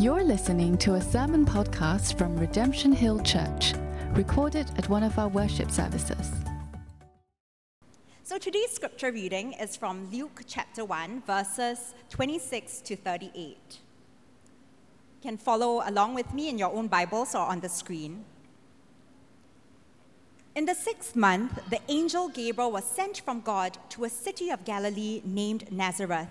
You're listening to a sermon podcast from Redemption Hill Church, recorded at one of our worship services. So today's scripture reading is from Luke chapter 1, verses 26 to 38. You can follow along with me in your own Bibles or on the screen. In the sixth month, the angel Gabriel was sent from God to a city of Galilee named Nazareth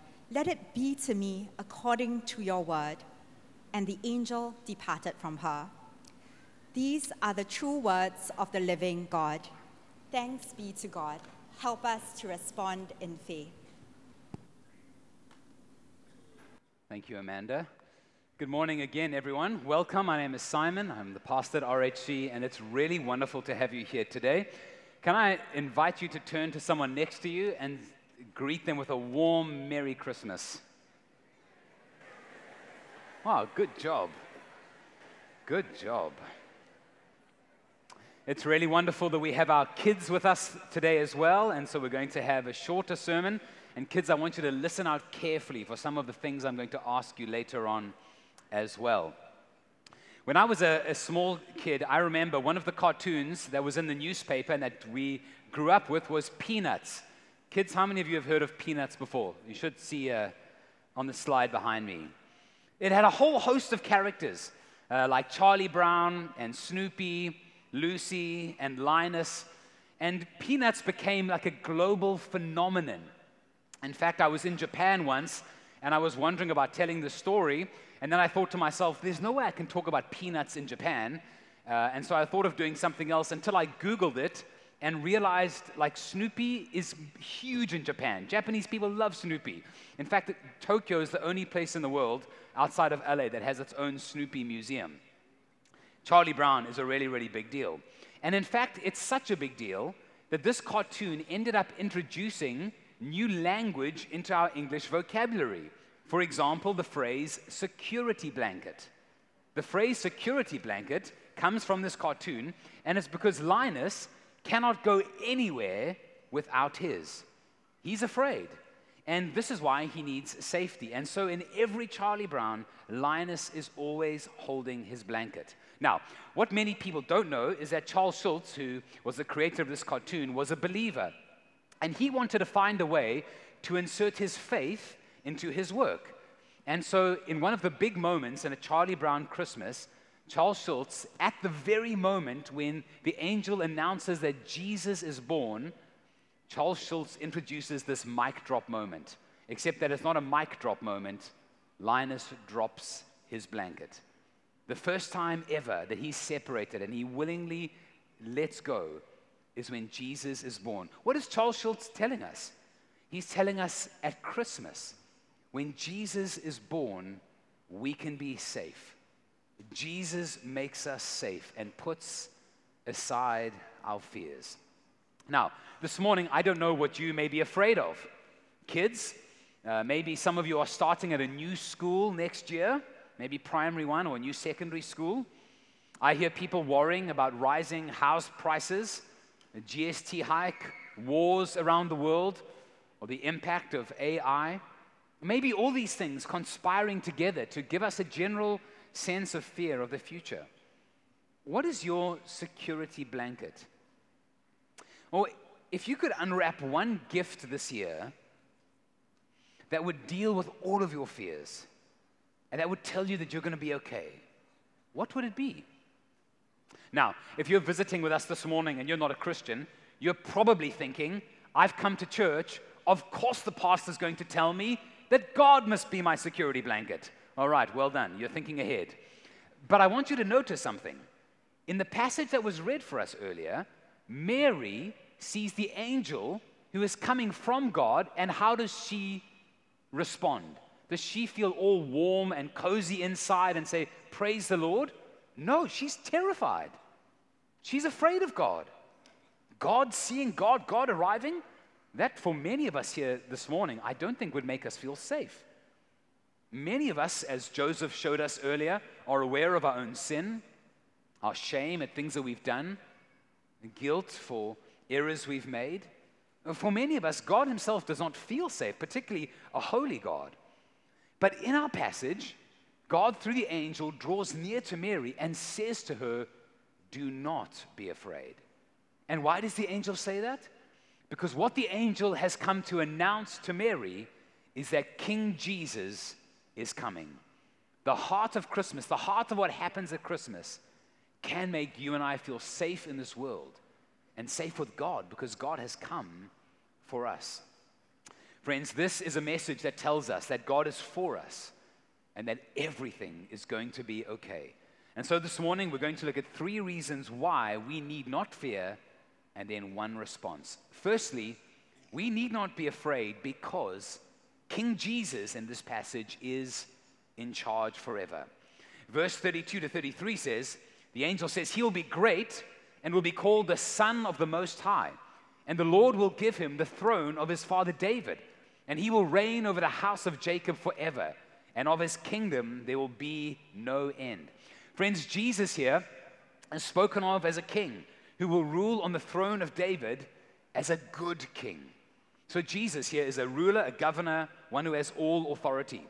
let it be to me according to your word. And the angel departed from her. These are the true words of the living God. Thanks be to God. Help us to respond in faith. Thank you, Amanda. Good morning again, everyone. Welcome. My name is Simon. I'm the pastor at RHC, and it's really wonderful to have you here today. Can I invite you to turn to someone next to you and greet them with a warm Merry Christmas. Wow, good job. Good job. It's really wonderful that we have our kids with us today as well, and so we're going to have a shorter sermon. And kids, I want you to listen out carefully for some of the things I'm going to ask you later on as well. When I was a, a, small kid, I remember one of the cartoons that was in the newspaper and that we grew up with was Peanuts. Kids, how many of you have heard of Peanuts before? You should see uh, on the slide behind me. It had a whole host of characters uh, like Charlie Brown and Snoopy, Lucy and Linus. And Peanuts became like a global phenomenon. In fact, I was in Japan once and I was wondering about telling the story. And then I thought to myself, there's no way I can talk about peanuts in Japan. Uh, and so I thought of doing something else until I Googled it and realized like Snoopy is huge in Japan. Japanese people love Snoopy. In fact, Tokyo is the only place in the world outside of LA that has its own Snoopy museum. Charlie Brown is a really, really big deal. And in fact, it's such a big deal that this cartoon ended up introducing new language into our English vocabulary. For example, the phrase security blanket. The phrase security blanket comes from this cartoon, and it's because Linus cannot go anywhere without his. He's afraid. And this is why he needs safety. And so, in every Charlie Brown, Linus is always holding his blanket. Now, what many people don't know is that Charles Schulz, who was the creator of this cartoon, was a believer. And he wanted to find a way to insert his faith into his work. And so, in one of the big moments in a Charlie Brown Christmas, Charles Schulz, at the very moment when the angel announces that Jesus is born, Charles Schulz introduces this mic drop moment, except that it's not a mic drop moment. Linus drops his blanket. The first time ever that he's separated and he willingly lets go is when Jesus is born. What is Charles Schulz telling us? He's telling us at Christmas, when Jesus is born, we can be safe. Jesus makes us safe and puts aside our fears. Now, this morning, I don't know what you may be afraid of. Kids, uh, maybe some of you are starting at a new school next year, maybe primary one or a new secondary school. I hear people worrying about rising house prices, a GST hike, wars around the world, or the impact of AI. Maybe all these things conspiring together to give us a general sense of fear of the future. What is your security blanket? Or if you could unwrap one gift this year that would deal with all of your fears and that would tell you that you're going to be okay, what would it be? Now, if you're visiting with us this morning and you're not a Christian, you're probably thinking, I've come to church. Of course, the pastor's going to tell me that God must be my security blanket. All right, well done. You're thinking ahead. But I want you to notice something. In the passage that was read for us earlier, Mary sees the angel who is coming from God, and how does she respond? Does she feel all warm and cozy inside and say, Praise the Lord? No, she's terrified. She's afraid of God. God seeing God, God arriving, that for many of us here this morning, I don't think would make us feel safe. Many of us, as Joseph showed us earlier, are aware of our own sin, our shame at things that we've done, guilt for errors we've made. For many of us, God Himself does not feel safe, particularly a holy God. But in our passage, God, through the angel, draws near to Mary and says to her, Do not be afraid. And why does the angel say that? Because what the angel has come to announce to Mary is that King Jesus is coming. The heart of Christmas, the heart of what happens at Christmas, can make you and I feel safe in this world and safe with God because God has come for us. Friends, this is a message that tells us that God is for us and that everything is going to be okay. And so this morning we're going to look at three reasons why we need not fear and then one response. Firstly, we need not be afraid because King Jesus in this passage is in charge forever. Verse 32 to 33 says, The angel says, He will be great and will be called the Son of the Most High. And the Lord will give him the throne of his father David, and he will reign over the house of Jacob forever, and of his kingdom there will be no end. Friends, Jesus here is spoken of as a king who will rule on the throne of David as a good king. So Jesus here is a ruler, a governor, one who has all authority.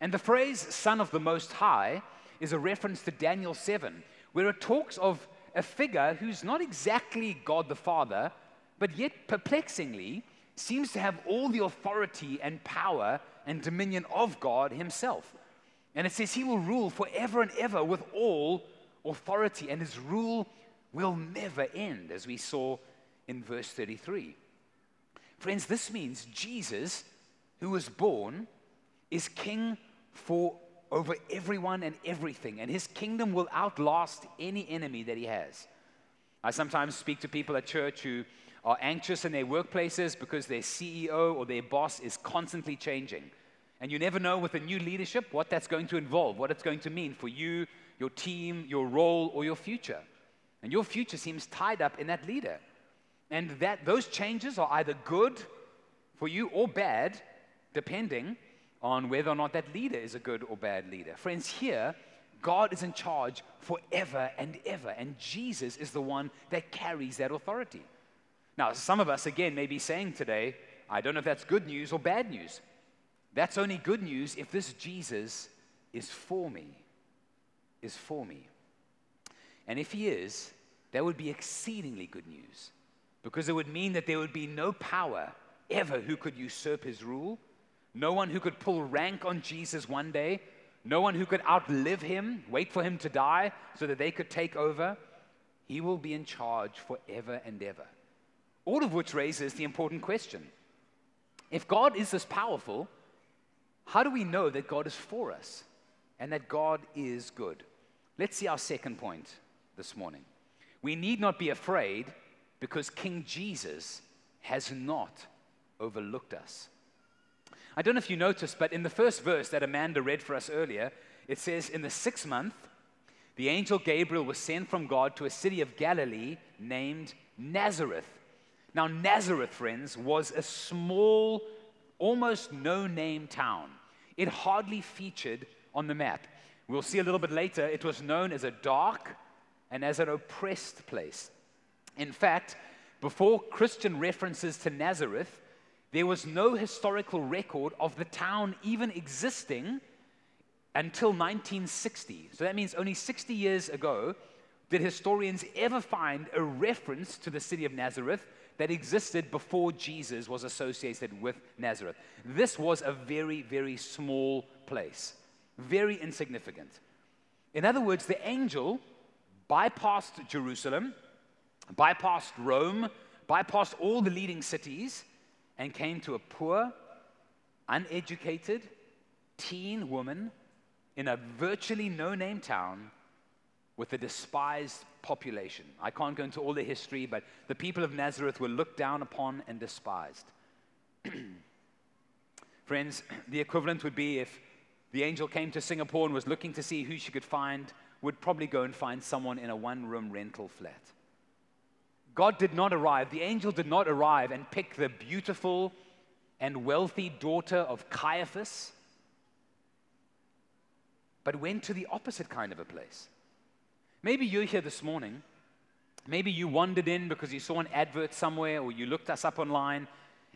And the phrase Son of the Most High is a reference to Daniel 7, where it talks of a figure who's not exactly God the Father, but yet perplexingly seems to have all the authority and power and dominion of God Himself. And it says He will rule forever and ever with all authority, and His rule will never end, as we saw in verse 33. Friends, this means Jesus, who was born, is king for over everyone and everything, and his kingdom will outlast any enemy that he has. I sometimes speak to people at church who are anxious in their workplaces because their CEO or their boss is constantly changing. And you never know with a new leadership what that's going to involve, what it's going to mean for you, your team, your role, or your future. And your future seems tied up in that leader. And that those changes are either good for you or bad, depending on whether or not that leader is a good or bad leader. Friends, here, God is in charge forever and ever, and Jesus is the one that carries that authority. Now, some of us, again, may be saying today, I don't know if that's good news or bad news. That's only good news if this Jesus is for me, is for me. And if he is, that would be exceedingly good news because it would mean that there would be no power ever who could usurp his rule, no one who could pull rank on Jesus one day, no one who could outlive him, wait for him to die so that they could take over. He will be in charge forever and ever. All of which raises the important question if God is this powerful, how do we know that God is for us and that God is good? Let's see our second point this morning. We need not be afraid because King Jesus has not overlooked us. I don't know if you noticed, but in the first verse that Amanda read for us earlier, it says, In the sixth month, the angel Gabriel was sent from God to a city of Galilee named Nazareth. Now, Nazareth, friends, was a small, almost no name town. It hardly featured on the map. We'll see a little bit later, it was known as a dark and as an oppressed place. In fact, before Christian references to Nazareth, there was no historical record of the town even existing until 1960. So that means only 60 years ago did historians ever find a reference to the city of Nazareth that existed before Jesus was associated with Nazareth. This was a very, very small place, very insignificant. In other words, the angel bypassed Jerusalem, bypassed Rome, bypassed all the leading cities, and came to a poor, uneducated teen woman in a virtually no name town with a despised population. I can't go into all the history, but the people of Nazareth were looked down upon and despised. Friends, the equivalent would be if the angel came to Singapore and was looking to see who she could find, would probably go and find someone in a one room rental flat. God did not arrive, the angel did not arrive and pick the beautiful and wealthy daughter of Caiaphas, but went to the opposite kind of a place. Maybe you're here this morning. Maybe you wandered in because you saw an advert somewhere or you looked us up online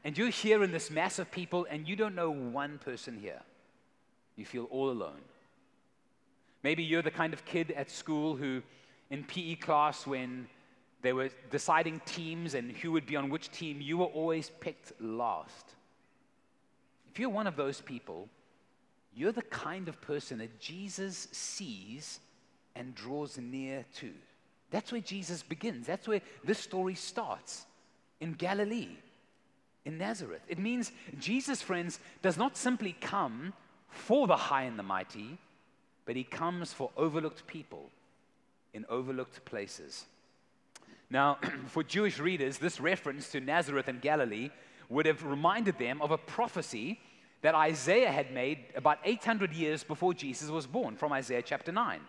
and you're here in this mass of people and you don't know one person here. You feel all alone. Maybe you're the kind of kid at school who, in PE class, when they were deciding teams and who would be on which team, you were always picked last. If you're one of those people, you're the kind of person that Jesus sees and draws near to. That's where Jesus begins. That's where this story starts in Galilee, in Nazareth. It means Jesus, friends, does not simply come for the high and the mighty, but he comes for overlooked people in overlooked places. Now, for Jewish readers, this reference to Nazareth and Galilee would have reminded them of a prophecy that Isaiah had made about 800 years before Jesus was born, from Isaiah chapter 9.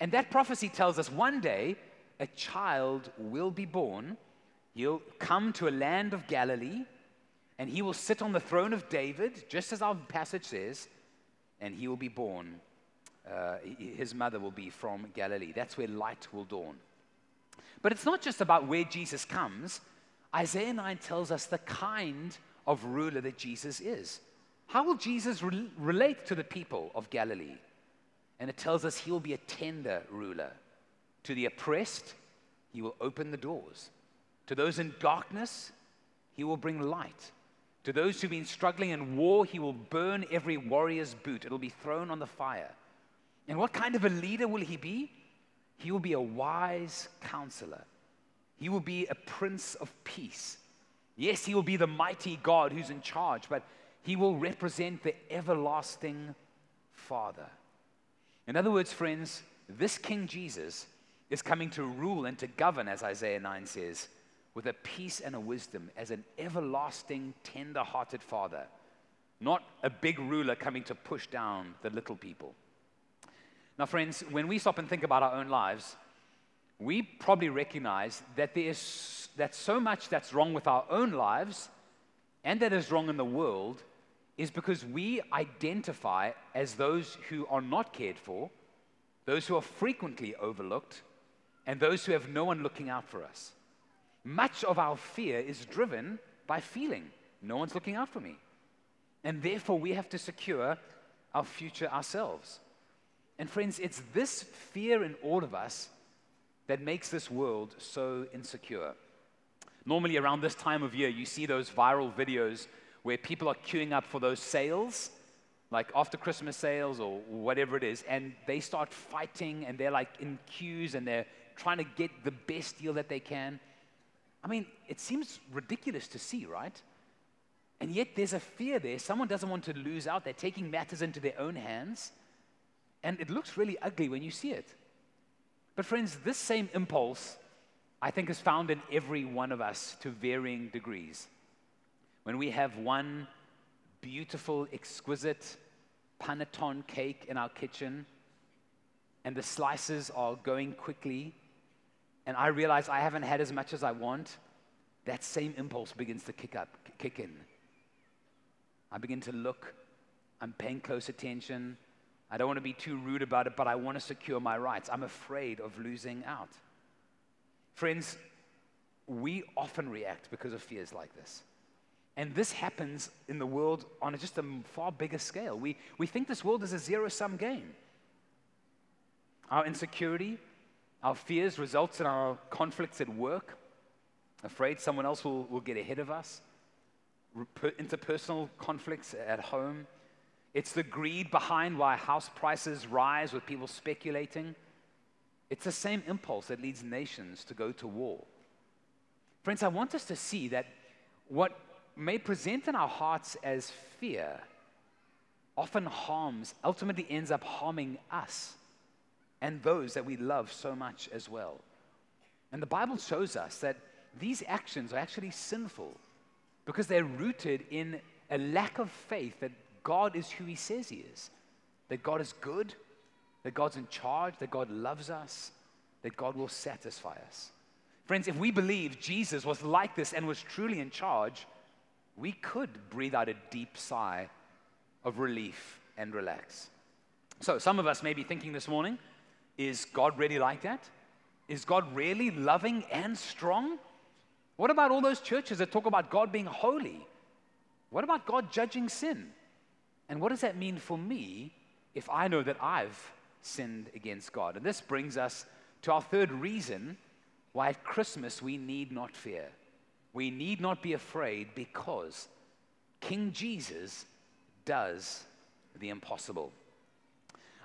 And that prophecy tells us one day a child will be born. He'll come to a land of Galilee, and he will sit on the throne of David, just as our passage says, and he will be born. Uh, his mother will be from Galilee. That's where light will dawn. But it's not just about where Jesus comes. Isaiah 9 tells us the kind of ruler that Jesus is. How will Jesus re- relate to the people of Galilee? And it tells us he will be a tender ruler. To the oppressed, he will open the doors. To those in darkness, he will bring light. To those who've been struggling in war, he will burn every warrior's boot. It'll be thrown on the fire. And what kind of a leader will he be? He will be a wise counselor. He will be a prince of peace. Yes, he will be the mighty God who's in charge, but he will represent the everlasting Father. In other words, friends, this King Jesus is coming to rule and to govern, as Isaiah 9 says, with a peace and a wisdom as an everlasting, tender hearted father, not a big ruler coming to push down the little people. Now, friends, when we stop and think about our own lives, we probably recognize that there is that so much that's wrong with our own lives and that is wrong in the world is because we identify as those who are not cared for, those who are frequently overlooked, and those who have no one looking out for us. Much of our fear is driven by feeling no one's looking out for me. And therefore, we have to secure our future ourselves. And friends, it's this fear in all of us that makes this world so insecure. Normally, around this time of year, you see those viral videos where people are queuing up for those sales, like after Christmas sales or whatever it is, and they start fighting and they're like in queues and they're trying to get the best deal that they can. I mean, it seems ridiculous to see, right? And yet there's a fear there. Someone doesn't want to lose out. They're taking matters into their own hands. And it looks really ugly when you see it. But, friends, this same impulse, I think, is found in every one of us to varying degrees when we have one beautiful, exquisite panettone cake in our kitchen and the slices are going quickly, and I realize I haven't had as much as I want, that same impulse begins to kick up, kick in. I begin to look, I'm paying close attention. I don't want to be too rude about it, but I want to secure my rights. I'm afraid of losing out. Friends, we often react because of fears like this. And this happens in the world on just a far bigger scale. We, we think this world is a zero sum game. Our insecurity, our fears results in our conflicts at work, afraid someone else will, will get ahead of us, interpersonal conflicts at home. It's the greed behind why house prices rise with people speculating. It's the same impulse that leads nations to go to war. Friends, I want us to see that what may present in our hearts as fear often harms, ultimately ends up harming us and those that we love so much as well. And the Bible shows us that these actions are actually sinful because they're rooted in a lack of faith that God is who He says He is, that God is good, that God's in charge, that God loves us, that God will satisfy us. Friends, if we believe Jesus was like this and was truly in charge, we could breathe out a deep sigh of relief and relax. So, some of us may be thinking this morning, is God really like that? Is God really loving and strong? What about all those churches that talk about God being holy? What about God judging sin? And what does that mean for me if I know that I've sinned against God? And this brings us to our third reason why at Christmas we need not fear. We need not be afraid because King Jesus does the impossible.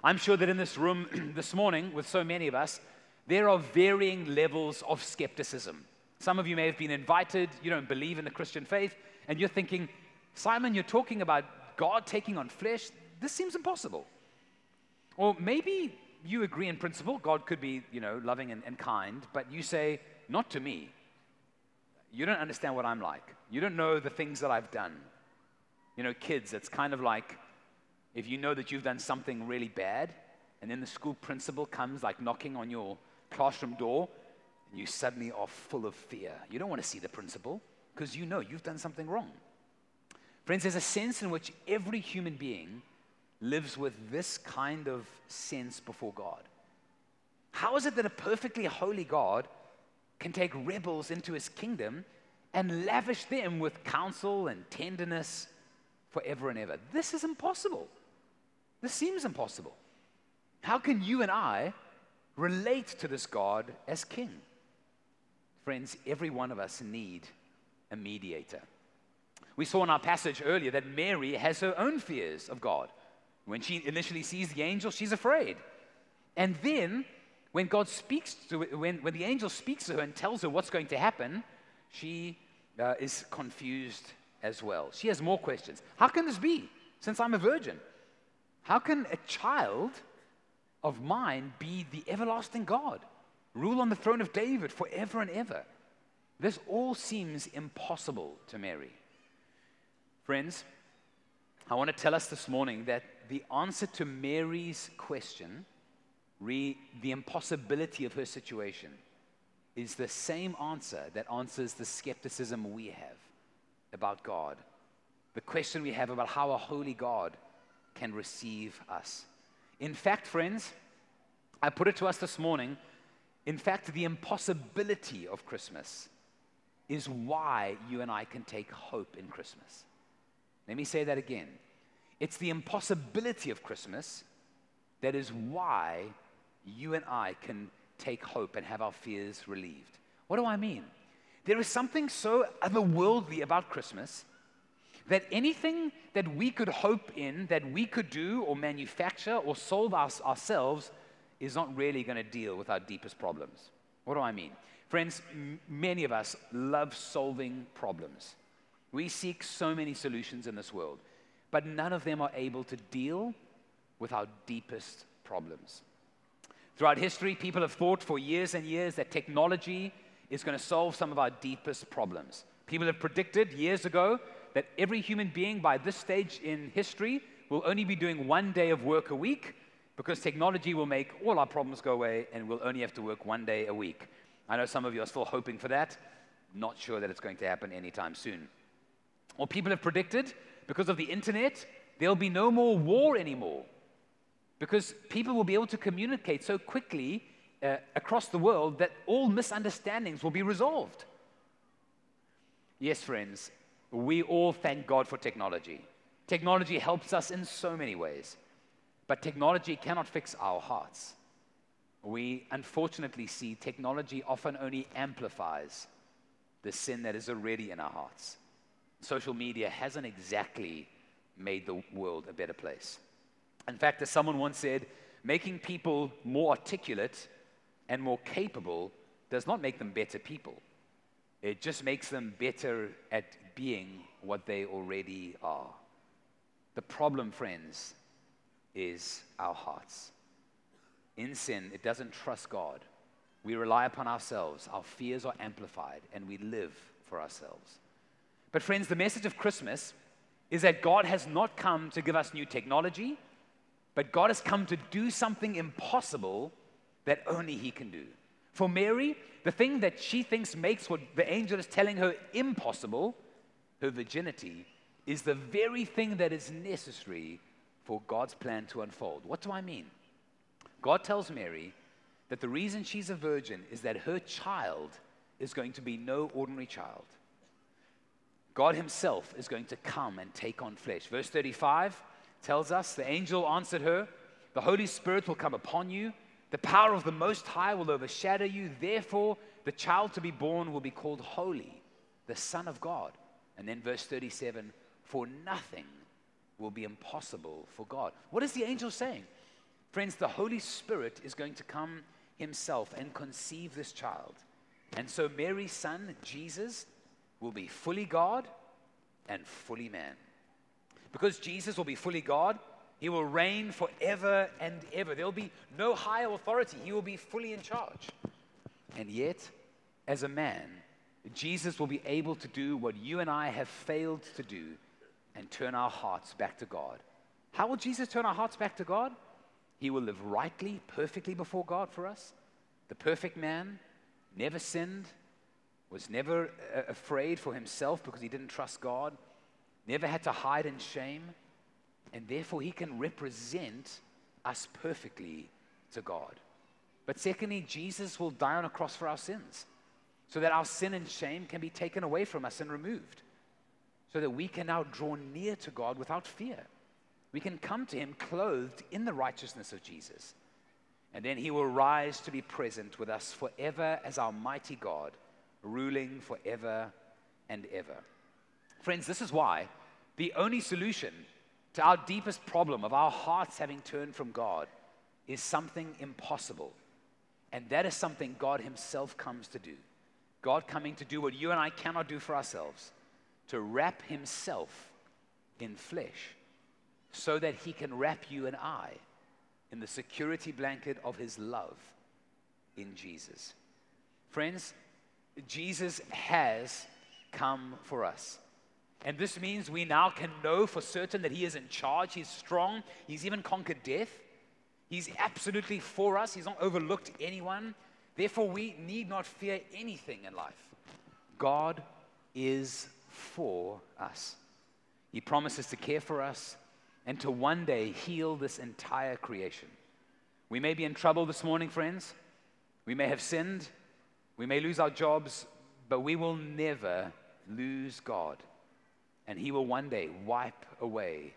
I'm sure that in this room this morning, with so many of us, there are varying levels of skepticism. Some of you may have been invited, you don't believe in the Christian faith, and you're thinking, Simon, you're talking about God taking on flesh. This seems impossible. Or maybe you agree in principle, God could be, you know, loving and, and kind, but you say, not to me. You don't understand what I'm like. You don't know the things that I've done. You know, kids, it's kind of like if you know that you've done something really bad, and then the school principal comes like knocking on your classroom door, and you suddenly are full of fear. You don't want to see the principal because you know you've done something wrong. Friends, there's a sense in which every human being lives with this kind of sense before God. How is it that a perfectly holy God can take rebels into his kingdom and lavish them with counsel and tenderness forever and ever. This is impossible. This seems impossible. How can you and I relate to this God as king? Friends, every one of us need a mediator. We saw in our passage earlier that Mary has her own fears of God. When she initially sees the angel, she's afraid. And then when God speaks to when, when the angel speaks to her and tells her what's going to happen, she uh, is confused as well. She has more questions. How can this be since I'm a virgin? How can a child of mine be the everlasting God, rule on the throne of David forever and ever? This all seems impossible to Mary. Friends, I want to tell us this morning that the answer to Mary's question re, the impossibility of her situation is the same answer that answers the skepticism we have about God. The question we have about how a holy God can receive us. In fact, friends, I put it to us this morning. In fact, the impossibility of Christmas is why you and I can take hope in Christmas. Let me say that again. It's the impossibility of Christmas that is why you and I can take hope and have our fears relieved. What do I mean? There is something so otherworldly about Christmas that anything that we could hope in, that we could do or manufacture or solve us, ourselves, is not really going to deal with our deepest problems. What do I mean? Friends, m- many of us love solving problems. We seek so many solutions in this world, but none of them are able to deal with our deepest problems. Throughout history, people have thought for years and years that technology is going to solve some of our deepest problems. People have predicted years ago that every human being by this stage in history will only be doing one day of work a week because technology will make all our problems go away and we'll only have to work one day a week. I know some of you are still hoping for that. Not sure that it's going to happen anytime soon. Or people have predicted because of the internet, there'll be no more war anymore. because people will be able to communicate so quickly uh, across the world that all misunderstandings will be resolved. Yes, friends, we all thank God for technology. Technology helps us in so many ways, but technology cannot fix our hearts. We unfortunately see technology often only amplifies the sin that is already in our hearts. Social media hasn't exactly made the world a better place. In fact, as someone once said, making people more articulate and more capable does not make them better people. It just makes them better at being what they already are. The problem, friends, is our hearts. In sin, it doesn't trust God. We rely upon ourselves. Our fears are amplified, and we live for ourselves. But, friends, the message of Christmas is that God has not come to give us new technology, but God has come to do something impossible that only He can do. For Mary, the thing that she thinks makes what the angel is telling her impossible, her virginity, is the very thing that is necessary for God's plan to unfold. What do I mean? God tells Mary that the reason she's a virgin is that her child is going to be no ordinary child. God Himself is going to come and take on flesh. Verse 35 tells us the angel answered her, The Holy Spirit will come upon you, the power of the Most High will overshadow you. Therefore, the child to be born will be called Holy, the Son of God. And then verse 37 For nothing will be impossible for God. What is the angel saying? Friends, the Holy Spirit is going to come Himself and conceive this child. And so Mary's son, Jesus, will be fully God and fully man. Because Jesus will be fully God, he will reign forever and ever. There will be no higher authority. He will be fully in charge. And yet, as a man, Jesus will be able to do what you and I have failed to do and turn our hearts back to God. How will Jesus turn our hearts back to God? He will live rightly, perfectly before God for us. The perfect man, never sinned, was never uh, afraid for himself because he didn't trust God, never had to hide in shame, and therefore he can represent us perfectly to God. But secondly, Jesus will die on a cross for our sins so that our sin and shame can be taken away from us and removed, so that we can now draw near to God without fear. We can come to him clothed in the righteousness of Jesus. And then he will rise to be present with us forever as our mighty God ruling forever and ever. Friends, this is why the only solution to our deepest problem of our hearts having turned from God is something impossible. And that is something God Himself comes to do. God coming to do what you and I cannot do for ourselves, to wrap Himself in flesh so that He can wrap you and I in the security blanket of His love in Jesus. Friends, Jesus has come for us. And this means we now can know for certain that He is in charge. He's strong. He's even conquered death. He's absolutely for us. He's not overlooked anyone. Therefore, we need not fear anything in life. God is for us. He promises to care for us and to one day heal this entire creation. We may be in trouble this morning, friends. We may have sinned. We may lose our jobs, but we will never lose God. And He will one day wipe away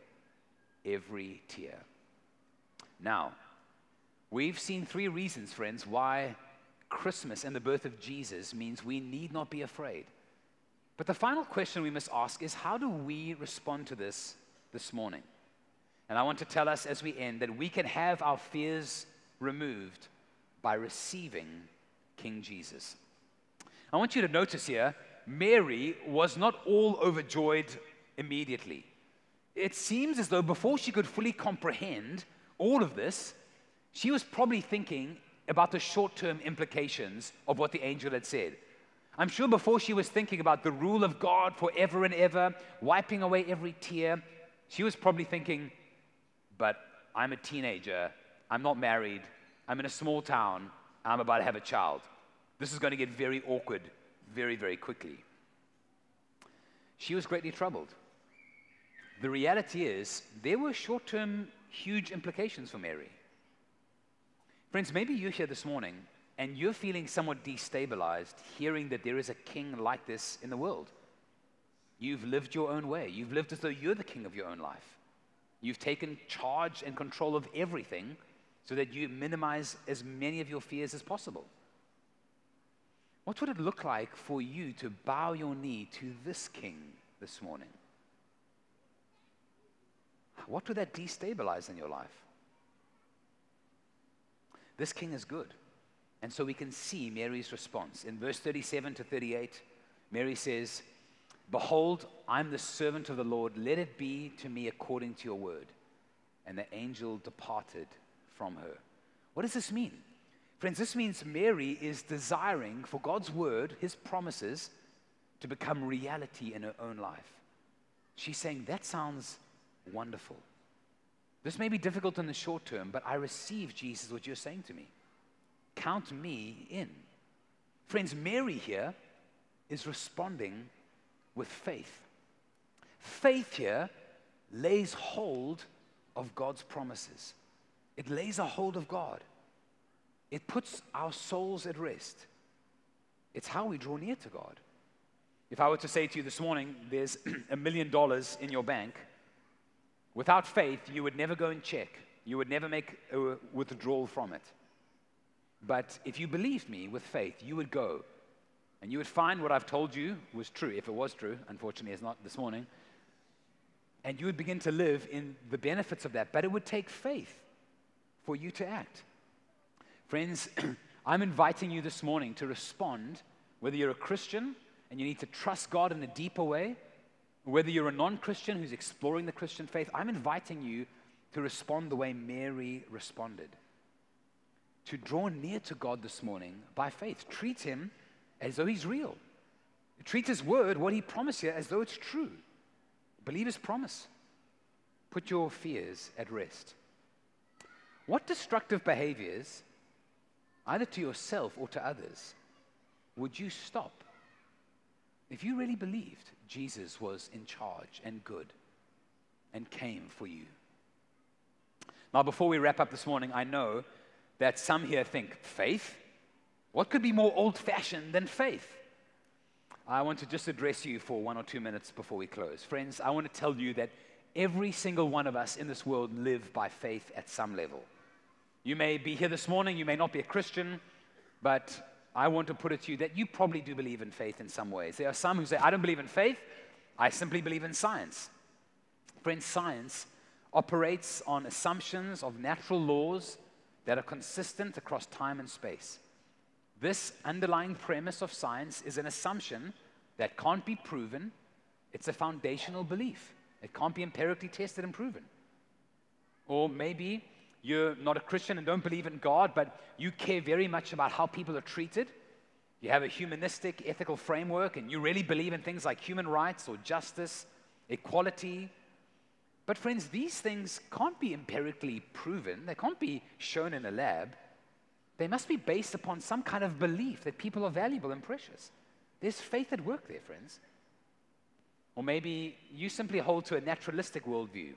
every tear. Now, we've seen three reasons, friends, why Christmas and the birth of Jesus means we need not be afraid. But the final question we must ask is how do we respond to this this morning? And I want to tell us as we end that we can have our fears removed by receiving King Jesus. I want you to notice here, Mary was not all overjoyed immediately. It seems as though before she could fully comprehend all of this, she was probably thinking about the short term implications of what the angel had said. I'm sure before she was thinking about the rule of God forever and ever, wiping away every tear, she was probably thinking, but I'm a teenager, I'm not married, I'm in a small town, I'm about to have a child. This is going to get very awkward very, very quickly. She was greatly troubled. The reality is, there were short term huge implications for Mary. Friends, maybe you're here this morning and you're feeling somewhat destabilized hearing that there is a king like this in the world. You've lived your own way. You've lived as though you're the king of your own life. You've taken charge and control of everything so that you minimize as many of your fears as possible. What would it look like for you to bow your knee to this king this morning? What would that destabilize in your life? This king is good. And so we can see Mary's response. In verse 37 to 38, Mary says, Behold, I'm the servant of the Lord. Let it be to me according to your word. And the angel departed from her. What does this mean? Friends, this means Mary is desiring for God's word, his promises, to become reality in her own life. She's saying, That sounds wonderful. This may be difficult in the short term, but I receive Jesus, what you're saying to me. Count me in. Friends, Mary here is responding with faith. Faith here lays hold of God's promises, it lays a hold of God. It puts our souls at rest. It's how we draw near to God. If I were to say to you this morning, there's a million dollars in your bank, without faith, you would never go and check. You would never make a withdrawal from it. But if you believed me with faith, you would go and you would find what I've told you was true, if it was true. Unfortunately, it's not this morning. And you would begin to live in the benefits of that. But it would take faith for you to act. Friends, I'm inviting you this morning to respond, whether you're a Christian and you need to trust God in a deeper way, whether you're a non Christian who's exploring the Christian faith, I'm inviting you to respond the way Mary responded. To draw near to God this morning by faith. Treat Him as though he's real. Treat his word, what he promised you, as though it's true. Believe his promise. Put your fears at rest. What destructive behaviors, either to yourself or to others, would you stop if you really believed Jesus was in charge and good and came for you? Now, before we wrap up this morning, I know that some here think faith what could be more old fashioned than faith? I want to just address you for one or two minutes before we close. Friends, I want to tell you that every single one of us in this world live by faith at some level. You may be here this morning, you may not be a Christian, but I want to put it to you that you probably do believe in faith in some ways. There are some who say, I don't believe in faith, I simply believe in science. Friends, science operates on assumptions of natural laws that are consistent across time and space. This underlying premise of science is an assumption that can't be proven. It's a foundational belief. It can't be empirically tested and proven. Or maybe you're not a Christian and don't believe in God, but you care very much about how people are treated. You have a humanistic, ethical framework, and you really believe in things like human rights or justice, equality. But, friends, these things can't be empirically proven, they can't be shown in a lab. They must be based upon some kind of belief that people are valuable and precious. There's faith at work there, friends. Or maybe you simply hold to a naturalistic worldview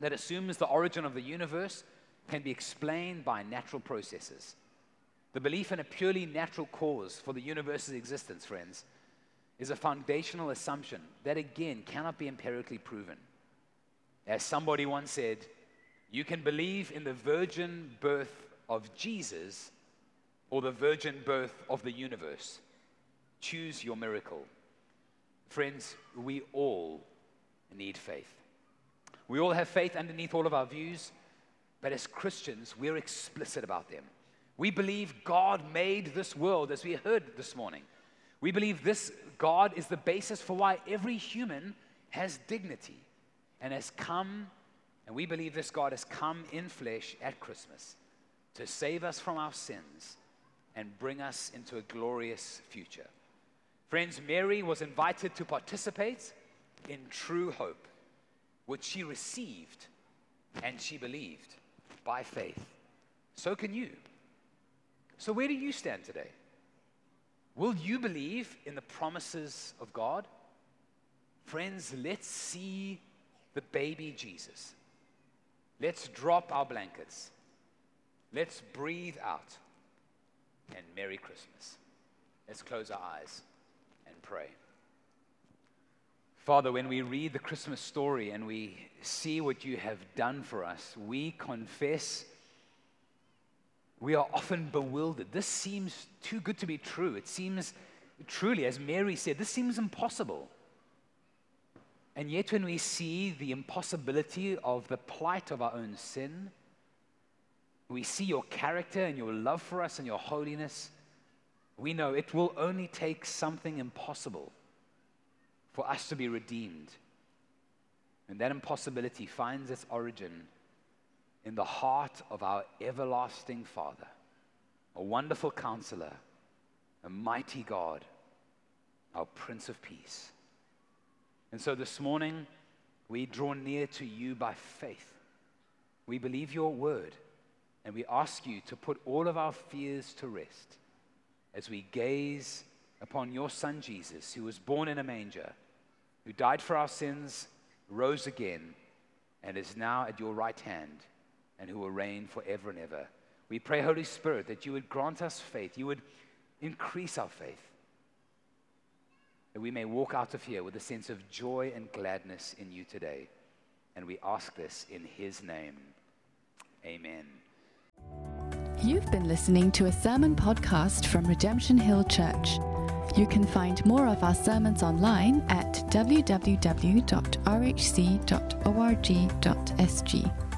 that assumes the origin of the universe can be explained by natural processes. The belief in a purely natural cause for the universe's existence, friends, is a foundational assumption that again cannot be empirically proven. As somebody once said, you can believe in the virgin birth of Jesus or the virgin birth of the universe. Choose your miracle. Friends, we all need faith. We all have faith underneath all of our views, but as Christians, we're explicit about them. We believe God made this world, as we heard this morning. We believe this God is the basis for why every human has dignity and has come, and we believe this God has come in flesh at Christmas to save us from our sins and bring us into a glorious future. Friends, Mary was invited to participate in true hope, which she received and she believed by faith. So can you. So, where do you stand today? Will you believe in the promises of God? Friends, let's see the baby Jesus. Let's drop our blankets. Let's breathe out. And Merry Christmas. Let's close our eyes and pray. Father, when we read the Christmas story and we see what you have done for us, we confess we are often bewildered. This seems too good to be true. It seems truly, as Mary said, this seems impossible. And yet, when we see the impossibility of the plight of our own sin, we see your character and your love for us and your holiness, we know it will only take something impossible for us to be redeemed. And that impossibility finds its origin in the heart of our everlasting Father, a wonderful counselor, a mighty God, our Prince of Peace. And so this morning, we draw near to you by faith. We believe your word, and we ask you to put all of our fears to rest as we gaze upon your Son Jesus, who was born in a manger, who died for our sins, rose again, and is now at your right hand, and who will reign forever and ever. We pray, Holy Spirit, that you would grant us faith, you would increase our faith, that we may walk out of here with a sense of joy and gladness in you today. And we ask this in his name. Amen. You've been listening to a sermon podcast from Redemption Hill Church. You can find more of our sermons online at www.rhc.org.sg.